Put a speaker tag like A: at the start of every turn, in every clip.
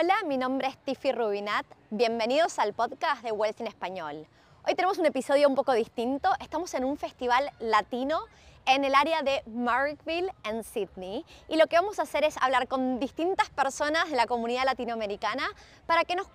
A: Hola, mi nombre es Tiffy Rubinat. Bienvenidos al podcast de Wealth en Español. Hoy tenemos un episodio un poco distinto. Estamos en un festival latino en el área de Markville en Sydney y lo que vamos a hacer es hablar con distintas personas de la comunidad latinoamericana para que nos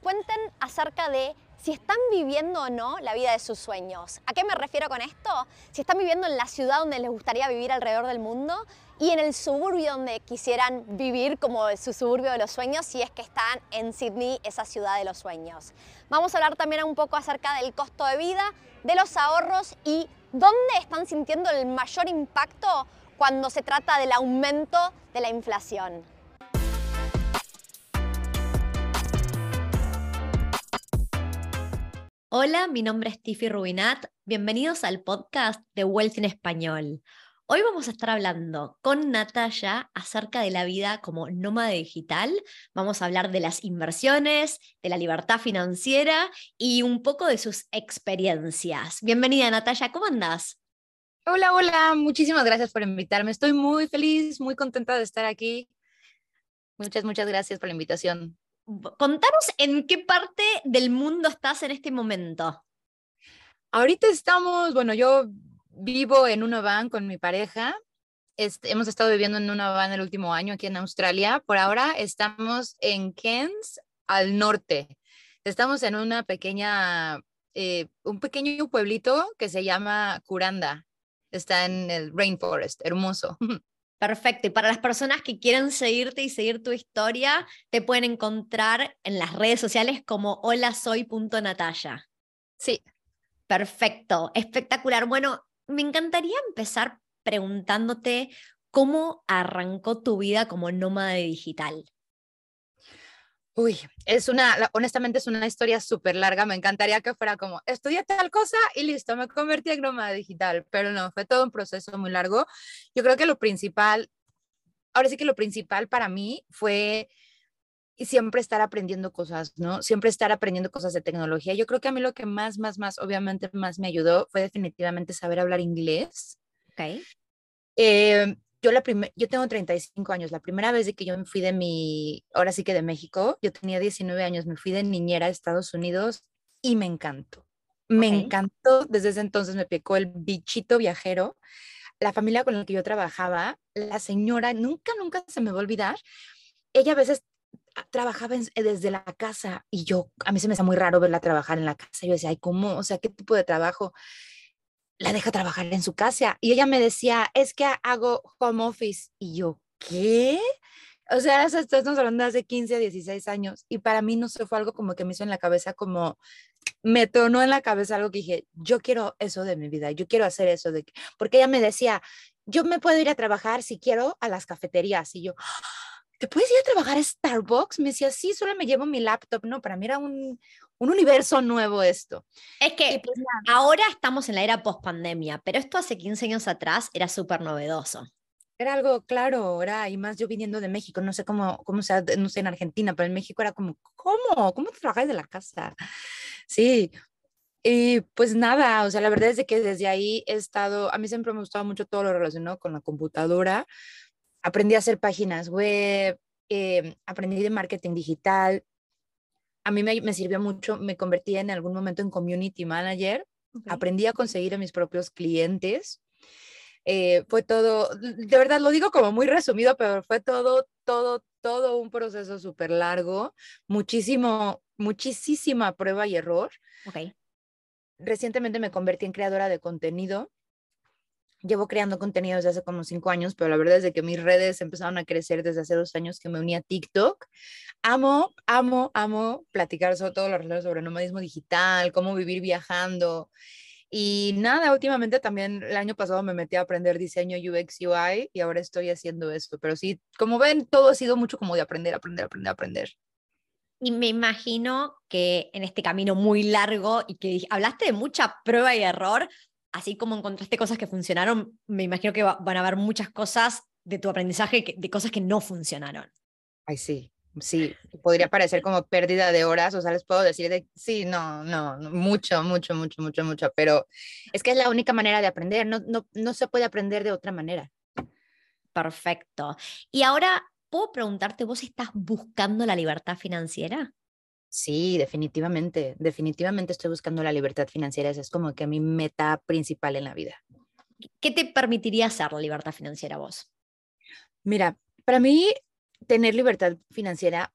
A: cuenten acerca de si están viviendo o no la vida de sus sueños. ¿A qué me refiero con esto? Si están viviendo en la ciudad donde les gustaría vivir alrededor del mundo y en el suburbio donde quisieran vivir como su suburbio de los sueños si es que están en Sydney, esa ciudad de los sueños. Vamos a hablar también un poco acerca del costo de vida, de los ahorros y dónde están sintiendo el mayor impacto cuando se trata del aumento de la inflación. Hola, mi nombre es Tiffy Rubinat. Bienvenidos al podcast de Wealth en Español. Hoy vamos a estar hablando con Natalia acerca de la vida como nómada digital. Vamos a hablar de las inversiones, de la libertad financiera y un poco de sus experiencias. Bienvenida Natalia, ¿cómo andás?
B: Hola, hola, muchísimas gracias por invitarme. Estoy muy feliz, muy contenta de estar aquí. Muchas, muchas gracias por la invitación.
A: Contanos en qué parte del mundo estás en este momento.
B: Ahorita estamos, bueno, yo vivo en una van con mi pareja. Este, hemos estado viviendo en una van el último año aquí en Australia. Por ahora estamos en Cairns, al norte. Estamos en una pequeña, eh, un pequeño pueblito que se llama Curanda. Está en el rainforest, hermoso.
A: Perfecto. Y para las personas que quieren seguirte y seguir tu historia, te pueden encontrar en las redes sociales como hola soy.natalla.
B: Sí.
A: Perfecto. Espectacular. Bueno, me encantaría empezar preguntándote cómo arrancó tu vida como nómada digital.
B: Uy, es una, honestamente es una historia súper larga. Me encantaría que fuera como, estudié tal cosa y listo, me convertí en nómada digital, pero no, fue todo un proceso muy largo. Yo creo que lo principal, ahora sí que lo principal para mí fue siempre estar aprendiendo cosas, ¿no? Siempre estar aprendiendo cosas de tecnología. Yo creo que a mí lo que más, más, más, obviamente más me ayudó fue definitivamente saber hablar inglés.
A: Ok.
B: Eh, yo, la yo tengo 35 años. La primera vez de que yo me fui de mi, ahora sí que de México, yo tenía 19 años, me fui de niñera a Estados Unidos y me encantó. Me encantó. Desde ese entonces me picó el bichito viajero. La familia con la que yo trabajaba, la señora, nunca, nunca se me va a olvidar. Ella a veces trabajaba desde la casa y yo, a mí se me hace muy raro verla trabajar en la casa. Yo decía, ay, ¿cómo? O sea, ¿qué tipo de trabajo? La deja trabajar en su casa. Y ella me decía, es que hago home office. Y yo, ¿qué? O sea, estamos hablando de hace 15, 16 años. Y para mí no se fue algo como que me hizo en la cabeza, como me tornó en la cabeza algo que dije, yo quiero eso de mi vida, yo quiero hacer eso. de Porque ella me decía, yo me puedo ir a trabajar si quiero a las cafeterías. Y yo, ¿te puedes ir a trabajar a Starbucks? Me decía, sí, solo me llevo mi laptop. No, para mí era un, un universo nuevo esto.
A: Es que pues ahora estamos en la era post pandemia, pero esto hace 15 años atrás era súper novedoso.
B: Era algo claro, era, y más yo viniendo de México, no sé cómo, cómo sea, no sé en Argentina, pero en México era como, ¿cómo? ¿Cómo te trabajas de la casa? Sí, y pues nada, o sea, la verdad es que desde ahí he estado, a mí siempre me ha gustado mucho todo lo relacionado con la computadora. Aprendí a hacer páginas web, eh, aprendí de marketing digital, a mí me, sirvió mucho, me convertí en algún momento en community manager, aprendí a conseguir a mis propios clientes. Eh, fue todo, de verdad lo digo como muy resumido, pero fue todo, todo, todo un proceso súper largo, muchísimo, muchísima prueba y error.
A: Okay.
B: Recientemente me convertí en creadora de contenido llevo creando contenido desde hace como cinco años, pero la verdad es que mis redes empezaron a crecer desde hace dos años que me uní a TikTok. Amo, amo, amo platicar sobre todo lo relacionado sobre nomadismo digital, cómo vivir viajando. Y nada, últimamente también el año pasado me metí a aprender diseño UX UI y ahora estoy haciendo esto. Pero sí, como ven, todo ha sido mucho como de aprender, aprender, aprender, aprender.
A: Y me imagino que en este camino muy largo y que hablaste de mucha prueba y error, así como encontraste cosas que funcionaron, me imagino que van a haber muchas cosas de tu aprendizaje, de cosas que no funcionaron.
B: Ay, sí, sí, podría parecer como pérdida de horas, o sea, les puedo decir de, sí, no, no, mucho, mucho, mucho, mucho, mucho, pero es que es la única manera de aprender, no, no, no se puede aprender de otra manera.
A: Perfecto. Y ahora, ¿puedo preguntarte, vos estás buscando la libertad financiera?
B: Sí, definitivamente, definitivamente estoy buscando la libertad financiera. Esa es como que mi meta principal en la vida.
A: ¿Qué te permitiría hacer la libertad financiera vos?
B: Mira, para mí tener libertad financiera,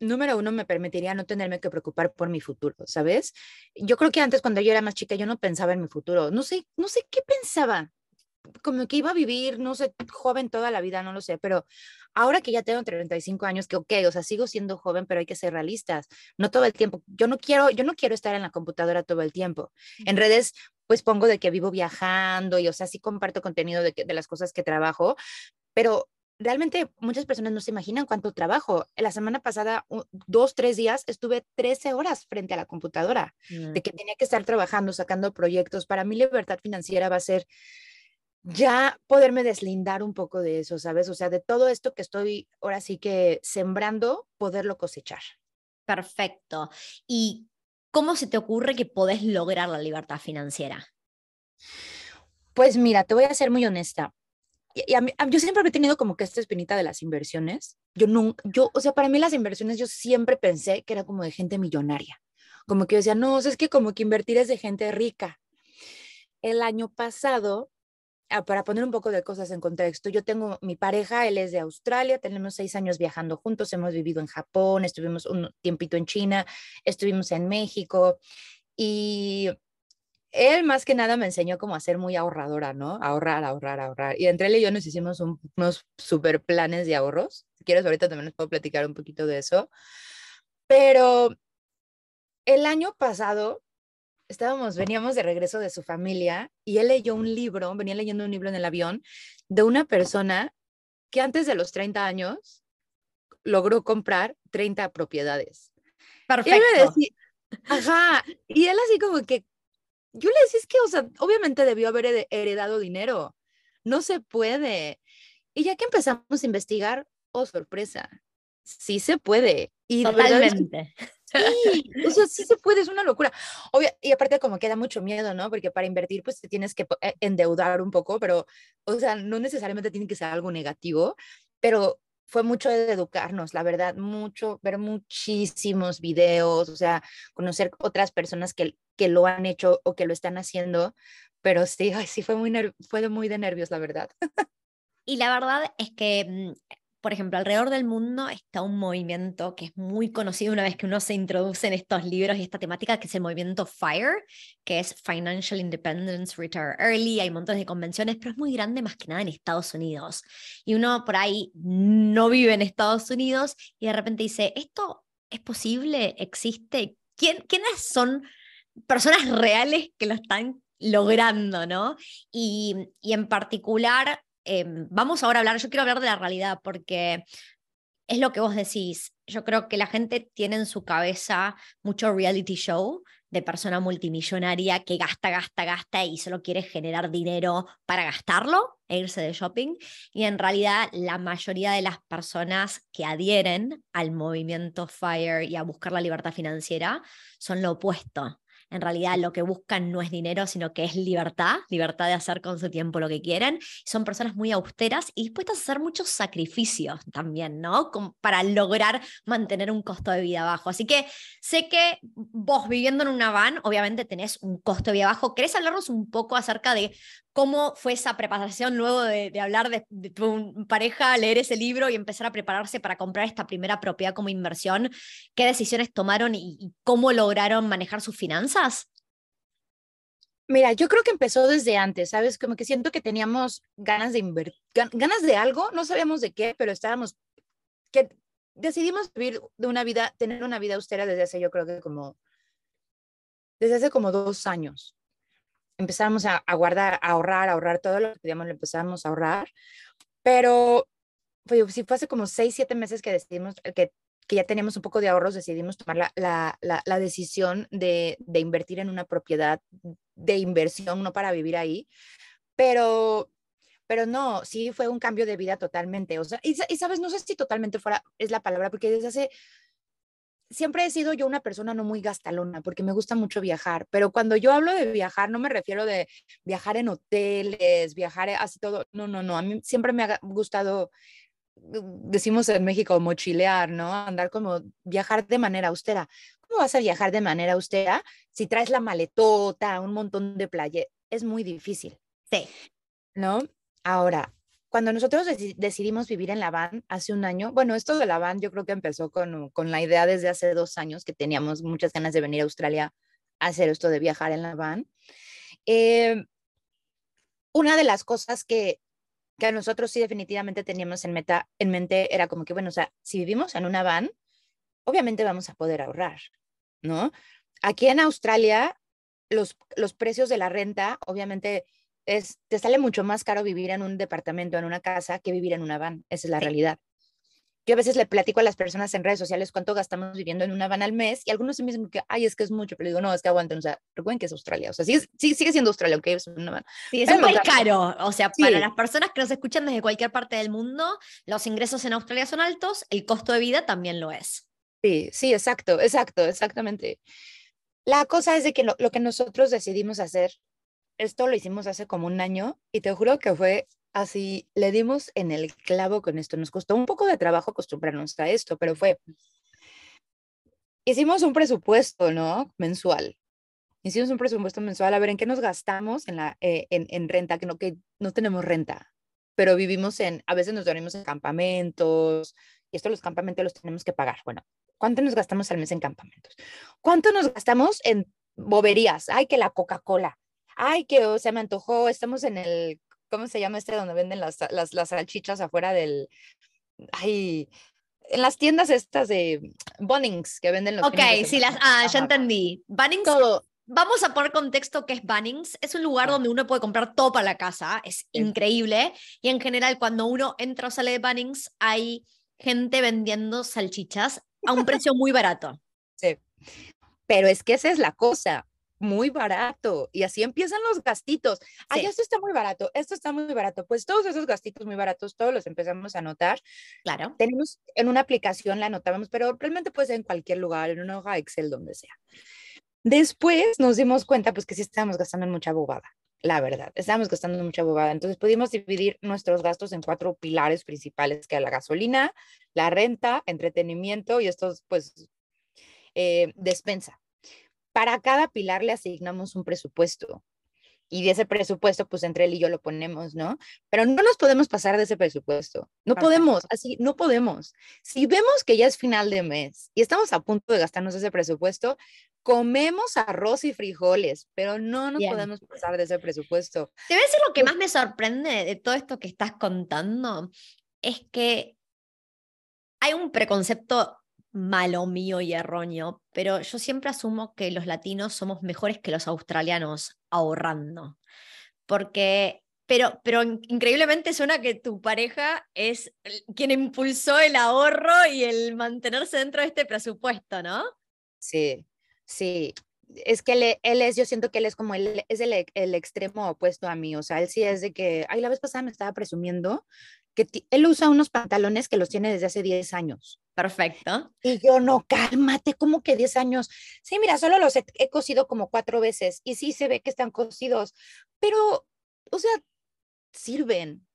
B: número uno, me permitiría no tenerme que preocupar por mi futuro, ¿sabes? Yo creo que antes cuando yo era más chica yo no pensaba en mi futuro, no sé, no sé qué pensaba, como que iba a vivir, no sé, joven toda la vida, no lo sé, pero ahora que ya tengo 35 años, que ok, o sea, sigo siendo joven, pero hay que ser realistas, no todo el tiempo, yo no quiero, yo no quiero estar en la computadora todo el tiempo. En redes, pues pongo de que vivo viajando y, o sea, sí comparto contenido de, de las cosas que trabajo, pero realmente muchas personas no se imaginan cuánto trabajo. La semana pasada, dos, tres días, estuve 13 horas frente a la computadora, de mm. que tenía que estar trabajando, sacando proyectos. Para mí, libertad financiera va a ser ya poderme deslindar un poco de eso, ¿sabes? O sea, de todo esto que estoy ahora sí que sembrando, poderlo cosechar.
A: Perfecto. ¿Y cómo se te ocurre que podés lograr la libertad financiera?
B: Pues mira, te voy a ser muy honesta. Y yo siempre he tenido como que esta espinita de las inversiones. Yo nunca, yo, o sea, para mí las inversiones yo siempre pensé que era como de gente millonaria. Como que yo decía, no, es que como que invertir es de gente rica. El año pasado para poner un poco de cosas en contexto, yo tengo mi pareja, él es de Australia, tenemos seis años viajando juntos, hemos vivido en Japón, estuvimos un tiempito en China, estuvimos en México y él más que nada me enseñó cómo a ser muy ahorradora, ¿no? Ahorrar, ahorrar, ahorrar. Y entre él y yo nos hicimos unos super planes de ahorros. Si quieres, ahorita también les puedo platicar un poquito de eso. Pero el año pasado estábamos, veníamos de regreso de su familia y él leyó un libro, venía leyendo un libro en el avión de una persona que antes de los 30 años logró comprar 30 propiedades.
A: Perfecto.
B: Y ajá, y él así como que, yo le decía, es que, o sea, obviamente debió haber heredado dinero, no se puede. Y ya que empezamos a investigar, oh, sorpresa, sí se puede. Y
A: Totalmente.
B: Sí, o sea, sí se puede, es una locura. Obvio, y aparte como que da mucho miedo, ¿no? Porque para invertir pues te tienes que eh, endeudar un poco, pero, o sea, no necesariamente tiene que ser algo negativo, pero fue mucho de educarnos, la verdad, mucho, ver muchísimos videos, o sea, conocer otras personas que, que lo han hecho o que lo están haciendo, pero sí, sí fue muy, fue muy de nervios, la verdad.
A: Y la verdad es que mm, por ejemplo, alrededor del mundo está un movimiento que es muy conocido una vez que uno se introduce en estos libros y esta temática, que es el movimiento FIRE, que es Financial Independence Retire Early. Hay montones de convenciones, pero es muy grande más que nada en Estados Unidos. Y uno por ahí no vive en Estados Unidos y de repente dice, ¿esto es posible? ¿Existe? ¿Quién, ¿Quiénes son personas reales que lo están logrando, ¿no? Y, y en particular Em, vamos ahora a hablar, yo quiero hablar de la realidad porque es lo que vos decís. Yo creo que la gente tiene en su cabeza mucho reality show de persona multimillonaria que gasta, gasta, gasta y solo quiere generar dinero para gastarlo e irse de shopping. Y en realidad la mayoría de las personas que adhieren al movimiento FIRE y a buscar la libertad financiera son lo opuesto en realidad lo que buscan no es dinero, sino que es libertad, libertad de hacer con su tiempo lo que quieren. Son personas muy austeras y dispuestas a hacer muchos sacrificios también, ¿no? para lograr mantener un costo de vida bajo. Así que sé que vos viviendo en una van, obviamente tenés un costo de vida bajo. ¿Querés hablarnos un poco acerca de ¿Cómo fue esa preparación luego de, hablar de, tu pareja, leer ese libro y empezar a prepararse para comprar esta primera propiedad como inversión? ¿Qué decisiones tomaron y, cómo lograron manejar sus finanzas?
B: Mira, yo creo que empezó desde antes, ¿sabes? Como que siento que teníamos ganas de invertir, ganas de algo, no sabíamos de qué, pero estábamos, que decidimos vivir de una vida, tener una vida austera desde hace, yo creo que como, desde hace como dos años empezamos a, guardar, a ahorrar, a ahorrar todo lo que podíamos, lo empezamos a ahorrar. Pero pues, sí fue hace como seis, siete meses que decidimos, eh, que, que ya teníamos un poco de ahorros, decidimos tomar la, la, la, decisión de, de, invertir en una propiedad de inversión, no para vivir ahí. Pero, pero no, sí fue un cambio de vida totalmente. O sea, y, y sabes, no sé si totalmente fuera, es la palabra, porque desde hace siempre he sido yo una persona no muy gastalona porque me gusta mucho viajar, pero cuando yo hablo de viajar no me refiero de viajar en hoteles, viajar así todo, no, no, no, a mí siempre me ha gustado decimos en México, mochilear, ¿no? Andar como viajar de manera austera. ¿Cómo vas a viajar de manera austera si traes la maletota, un montón de playa? Es muy difícil.
A: Sí.
B: ¿No? Ahora, cuando nosotros decidimos vivir en la van hace un año, bueno, esto de la van yo creo que empezó con, con la idea desde hace dos años que teníamos muchas ganas de venir a Australia a hacer esto de viajar en la van. Eh, una de las cosas que, que a nosotros sí definitivamente teníamos en, meta, en mente era como que, bueno, o sea, si vivimos en una van, obviamente vamos a poder ahorrar, ¿no? Aquí en Australia, los, los precios de la renta, obviamente, es, te sale mucho más caro vivir en un departamento, en una casa, que vivir en una van. Esa es la realidad. Yo a veces le platico a las personas en redes sociales cuánto gastamos viviendo en una van al mes y algunos se me dicen que, ay, es que es mucho, pero digo, no, es que aguanten, o sea, recuerden que es Australia, o sea, sigue, sigue, siendo Australia, ok, es una van.
A: Sí, es país caro, o sea, para las personas que nos escuchan desde cualquier parte del mundo, los ingresos en Australia son altos, el costo de vida también lo es.
B: Sí, sí, exacto, exacto, exactamente. La cosa es de que lo, lo que nosotros decidimos hacer, esto lo hicimos hace como un año y te juro que fue así le dimos en el clavo con esto. Nos costó un poco de trabajo acostumbrarnos a esto, pero fue, hicimos un presupuesto, ¿no? Mensual. Hicimos un presupuesto mensual a ver en qué nos gastamos en, la, eh, en, en, renta, que no, que no tenemos renta, pero vivimos en, a veces nos dormimos en campamentos, y esto los campamentos los tenemos que pagar. Bueno, ¿cuánto nos gastamos al mes en campamentos? ¿Cuánto nos gastamos en boberías? Ay, que la Coca-Cola. Ay, que o se me antojó, estamos en el ¿cómo se llama este donde venden las, las, las salchichas afuera del, ay, en las tiendas estas de Bunnings que venden los
A: Ok, sí, las, ah, ya entendí. Bunnings, todo. Vamos a poner contexto que es Bunnings. Es un lugar donde uno puede comprar todo para la casa. Es increíble. Y en general, cuando uno entra o sale de Bunnings, hay gente vendiendo salchichas a un precio muy barato.
B: Sí. Pero es que esa es la cosa muy barato y así empiezan los gastitos. Ay, esto está muy barato, esto está muy barato. Pues todos esos gastitos muy baratos, todos los empezamos a anotar.
A: Claro.
B: Tenemos en una aplicación la anotábamos, pero realmente puede ser en cualquier lugar, en una hoja Excel, donde sea. Después nos dimos cuenta pues que sí estábamos gastando en mucha bobada, la verdad, estábamos gastando mucha bobada. Entonces pudimos dividir nuestros gastos en cuatro pilares principales, que es la gasolina, la renta, entretenimiento y estos pues eh, despensa para cada pilar le asignamos un presupuesto y de ese presupuesto, pues entre él y yo lo ponemos, ¿no? Pero no nos podemos pasar de ese presupuesto. No podemos, así, no podemos. Si vemos que ya es final de mes y estamos a punto de gastarnos ese presupuesto, comemos arroz y frijoles, pero no nos podemos pasar de ese presupuesto.
A: Te voy a decir lo que más me sorprende de todo esto que estás contando, es que hay un preconcepto malo mío y erróneo, pero yo siempre asumo que los latinos somos mejores que los australianos ahorrando. Porque, pero, pero increíblemente suena que tu pareja es quien impulsó el ahorro y el mantenerse dentro de este presupuesto, ¿no?
B: Sí, sí. Es que él, es, yo siento que él es como, él es el, el extremo opuesto a mí, o sea, él sí es de que, ay, la vez pasada me estaba presumiendo que él usa unos pantalones que los tiene desde hace 10 años.
A: Perfecto.
B: Y yo, no, cálmate, ¿cómo que 10 años? Sí, mira, solo los he, cosido como cuatro veces y sí se ve que están cosidos, pero, o sea, sirven.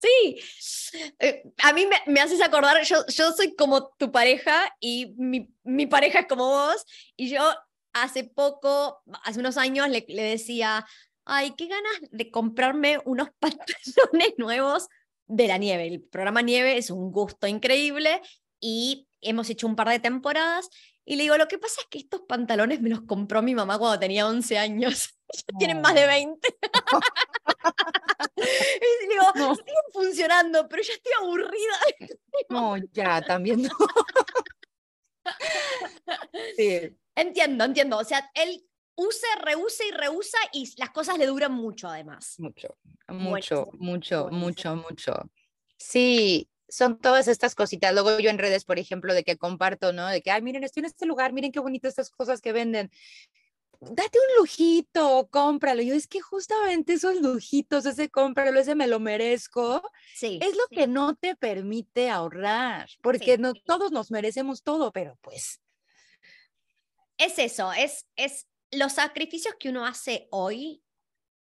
A: Sí, eh, a mí me, me, haces acordar, yo, yo soy como tu pareja y mi, mi, pareja es como vos y yo hace poco, hace unos años le, le decía, ay, qué ganas de comprarme unos pantalones nuevos de la nieve. El programa Nieve es un gusto increíble y hemos hecho un par de temporadas. Y le digo, lo que pasa es que estos pantalones me los compró mi mamá cuando tenía 11 años. ya tienen más de 20. y digo, no. siguen funcionando, pero ya estoy aburrida.
B: no, ya, también no.
A: sí. Entiendo, entiendo. O sea, él usa, reusa y reusa y las cosas le duran mucho además.
B: Mucho, mucho, mucho, mucho, mucho. Sí, son todas estas cositas. Luego yo en redes, por ejemplo, de que comparto, ¿no? De que, ay, miren, estoy en este lugar, miren qué bonitas estas cosas que venden. Date un lujito, cómpralo. Yo es que justamente esos lujitos, ese cómpralo, ese me lo merezco,
A: sí,
B: es lo que no te permite ahorrar, porque no, todos nos merecemos todo, pero pues.
A: Es eso, es, es los sacrificios que uno hace hoy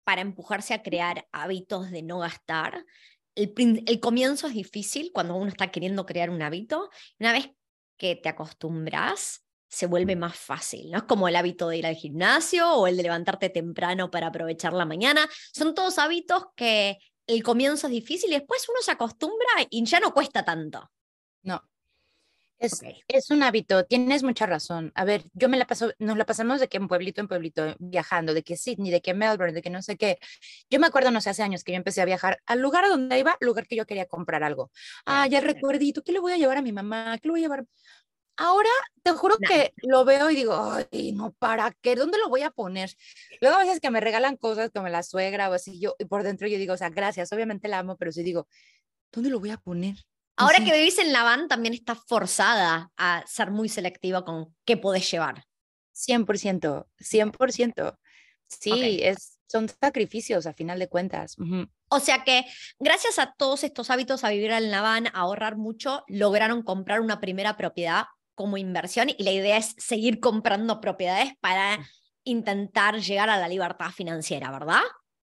A: para empujarse a crear hábitos de no gastar el, comienzo es difícil cuando uno está queriendo crear un hábito. Una vez que te acostumbras, se vuelve más fácil, ¿no? Es como el hábito de ir al gimnasio o el de levantarte temprano para aprovechar la mañana. Son todos hábitos que el comienzo es difícil y después uno se acostumbra y ya no cuesta tanto.
B: No. Es, es un hábito, tienes mucha razón. A ver, yo me la paso, nos la pasamos de que en pueblito en pueblito viajando, de que Sydney, de que Melbourne, de que no sé qué. Yo me acuerdo, no sé, hace años que yo empecé a viajar al lugar a donde iba, lugar que yo quería comprar algo. Ah, ya recuerdito, ¿qué le voy a llevar a mi mamá? ¿Qué le voy a llevar? Ahora te juro que lo veo y digo, ay, no, ¿para qué? ¿Dónde lo voy a poner? Luego a veces que me regalan cosas como la suegra o así, yo, y por dentro yo digo, o sea, gracias, obviamente la amo, pero sí digo, ¿dónde lo voy a poner?
A: Ahora que vivís en la van, también estás forzada a ser muy selectiva con qué podés llevar.
B: 100%, 100%. Sí, es, son sacrificios a final de cuentas.
A: O sea que gracias a todos estos hábitos a vivir en la van, a ahorrar mucho, lograron comprar una primera propiedad como inversión y la idea es seguir comprando propiedades para intentar llegar a la libertad financiera, ¿verdad?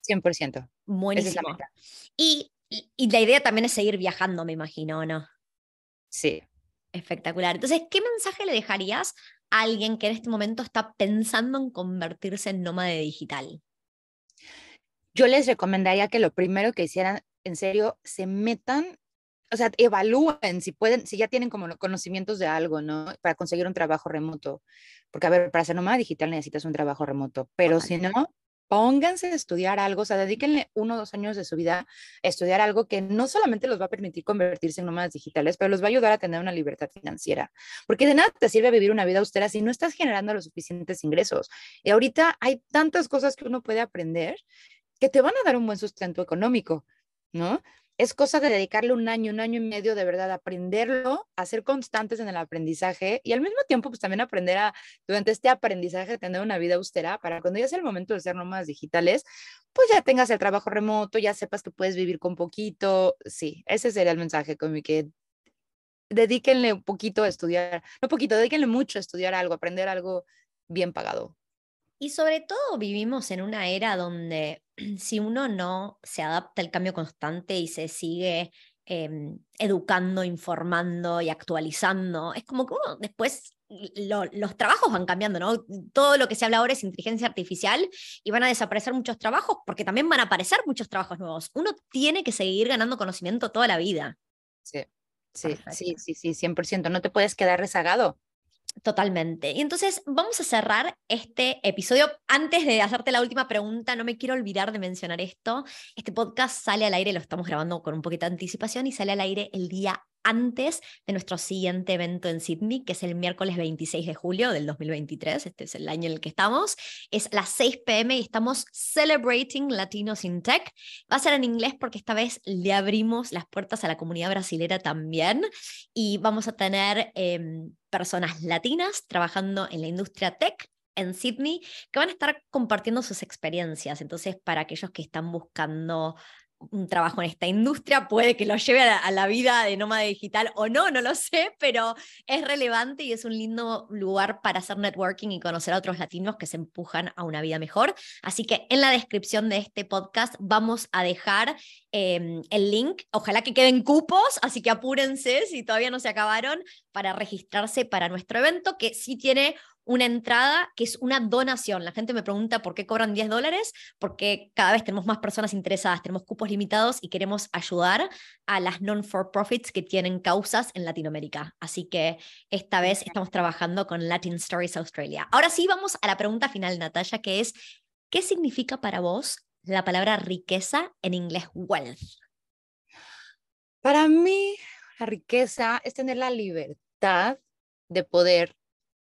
B: 100%.
A: Buenísimo. y, y, la idea también es seguir viajando, me imagino, ¿no?
B: Sí.
A: Espectacular. Entonces, ¿qué mensaje le dejarías a alguien que en este momento está pensando en convertirse en nómade digital?
B: Yo les recomendaría que lo primero que hicieran, en serio, se metan o sea, evalúen si pueden, si ya tienen como conocimientos de algo, ¿no? Para conseguir un trabajo remoto. Porque, a ver, para ser nómada digital necesitas un trabajo remoto, pero si no, pónganse a estudiar algo, o sea, dedíquenle uno o dos años de su vida a estudiar algo que no solamente los va a permitir convertirse en nómadas digitales, pero los va a ayudar a tener una libertad financiera. Porque de nada te sirve vivir una vida austera si no estás generando los suficientes ingresos. Y ahorita hay tantas cosas que uno puede aprender que te van a dar un buen sustento económico, ¿no? Es cosa de dedicarle un año, un año y medio de verdad a aprenderlo, a ser constantes en el aprendizaje y al mismo tiempo pues también aprender a, durante este aprendizaje, tener una vida austera para cuando ya sea el momento de ser nómadas digitales, pues ya tengas el trabajo remoto, ya sepas que puedes vivir con poquito. Sí, ese sería el mensaje con mi que dedíquenle un poquito a estudiar, no poquito, dedíquenle mucho a estudiar algo, aprender algo bien pagado.
A: Y sobre todo vivimos en una era donde si uno no se adapta al cambio constante y se sigue em, educando, informando y actualizando, es como que uno después los trabajos van cambiando, ¿no? Todo lo que se habla ahora es inteligencia artificial y van a desaparecer muchos trabajos porque también van a aparecer muchos trabajos nuevos. Uno tiene que seguir ganando conocimiento toda la vida.
B: Sí, sí, sí, sí, sí, 100%. No te puedes quedar rezagado.
A: Totalmente. Y entonces vamos a cerrar este episodio. Antes de hacerte la última pregunta, no me quiero olvidar de mencionar esto. Este podcast sale al aire, lo estamos grabando con un poquito de anticipación y sale al aire el día antes de nuestro siguiente evento en Sydney, que es el miércoles 26 de julio del 2023. Este es el año en el que estamos. Es las 6 pm y estamos celebrating Latinos in Tech. Va a ser en inglés porque esta vez le abrimos las puertas a la comunidad brasilera también y vamos a tener em, personas latinas trabajando en la industria tech en Sydney que van a estar compartiendo sus experiencias. Entonces, para aquellos que están buscando un trabajo en esta industria, puede que lo lleve a la, vida de nómada digital o no, no lo sé, pero es relevante y es un lindo lugar para hacer networking y conocer a otros latinos que se empujan a una vida mejor. Así que en la descripción de este podcast vamos a dejar em, el link. Ojalá que queden cupos, así que apúrense si todavía no se acabaron para registrarse para nuestro evento, que sí tiene una entrada que es una donación. La gente me pregunta por qué cobran 10 dólares, porque cada vez tenemos más personas interesadas, tenemos cupos limitados y queremos ayudar a las non-for-profits que tienen causas en Latinoamérica. Así que esta vez estamos trabajando con Latin Stories Australia. Ahora sí, vamos a la pregunta final, Natalia, que es, ¿qué significa para vos la palabra riqueza en inglés wealth?
B: Para mí, la riqueza es tener la libertad de poder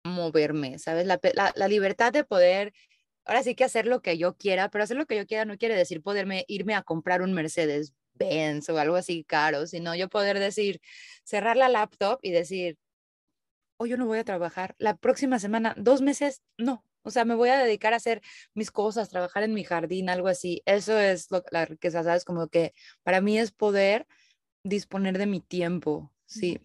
B: moverme, ¿sabes? La, libertad de poder, ahora sí que hacer lo que yo quiera, pero hacer lo que yo quiera no quiere decir poderme irme a comprar un Mercedes Benz o algo así caro, sino yo poder decir, cerrar la laptop y decir, hoy yo no voy a trabajar, la próxima semana, dos meses, no. O sea, me voy a dedicar a hacer mis cosas, trabajar en mi jardín, algo así. Eso es lo, la riqueza, ¿sabes? Como que para mí es poder disponer de mi tiempo, sí.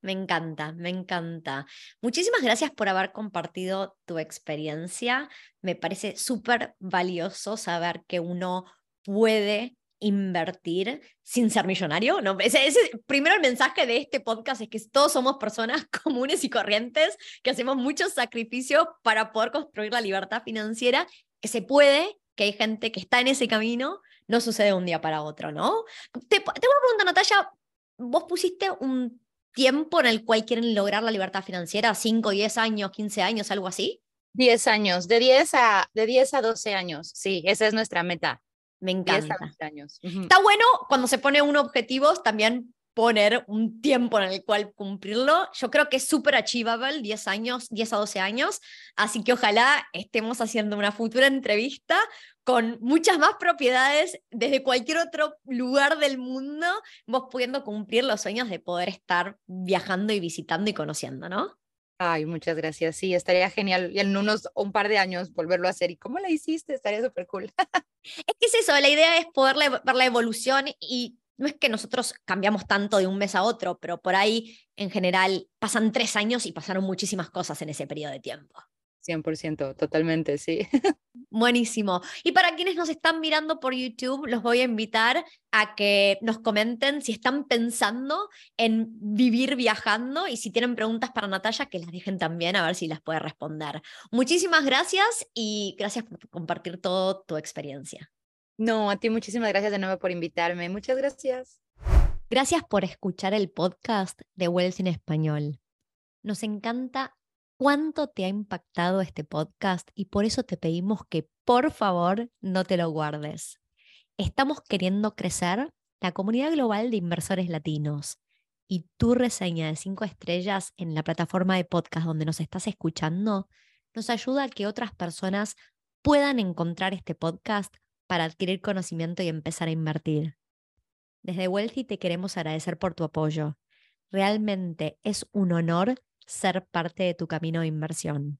A: Me encanta, me encanta. Muchísimas gracias por haber compartido tu experiencia. Me parece súper valioso saber que uno puede invertir sin ser millonario. No, ese, primero el mensaje de este podcast es que todos somos personas comunes y corrientes que hacemos muchos sacrificios para poder construir la libertad financiera, que se puede, que hay gente que está en ese camino, no sucede de un día para otro, ¿no? Te, te voy a preguntar, Natalia, vos pusiste un tiempo en el cual quieren lograr la libertad financiera, 5, 10 años, 15 años, algo así?
B: 10 años, de 10 a, de 10 a 12 años, sí, esa es nuestra meta.
A: Me encanta. Años. Está bueno cuando se pone un objetivo también poner un tiempo en el cual cumplirlo. Yo creo que es súper achievable, 10 años, 10 a 12 años, así que ojalá estemos haciendo una futura entrevista con muchas más propiedades desde cualquier otro lugar del mundo, vos pudiendo cumplir los sueños de poder estar viajando y visitando y conociendo, ¿no?
B: Ay, muchas gracias. Sí, estaría genial y en unos un par de años volverlo a hacer. ¿Y cómo la hiciste? Estaría súper cool.
A: es que es eso, la idea es poder ver la evolución y no es que nosotros cambiamos tanto de un mes a otro, pero por ahí en general pasan tres años y pasaron muchísimas cosas en ese periodo de tiempo.
B: 100%, totalmente, sí.
A: Buenísimo. Y para quienes nos están mirando por YouTube, los voy a invitar a que nos comenten si están pensando en vivir viajando y si tienen preguntas para Natalia, que las dejen también a ver si las puede responder. Muchísimas gracias y gracias por compartir toda tu experiencia.
B: No, a ti muchísimas gracias de nuevo por invitarme. Muchas gracias.
A: Gracias por escuchar el podcast de Wells en Español. Nos encanta cuánto te ha impactado este podcast y por eso te pedimos que por favor no te lo guardes. Estamos queriendo crecer la comunidad global de inversores latinos y tu reseña de cinco estrellas en la plataforma de podcast donde nos estás escuchando nos ayuda a que otras personas puedan encontrar este podcast para adquirir conocimiento y empezar a invertir. Desde Wealthy te queremos agradecer por tu apoyo. Realmente es un honor ser parte de tu camino de inversión.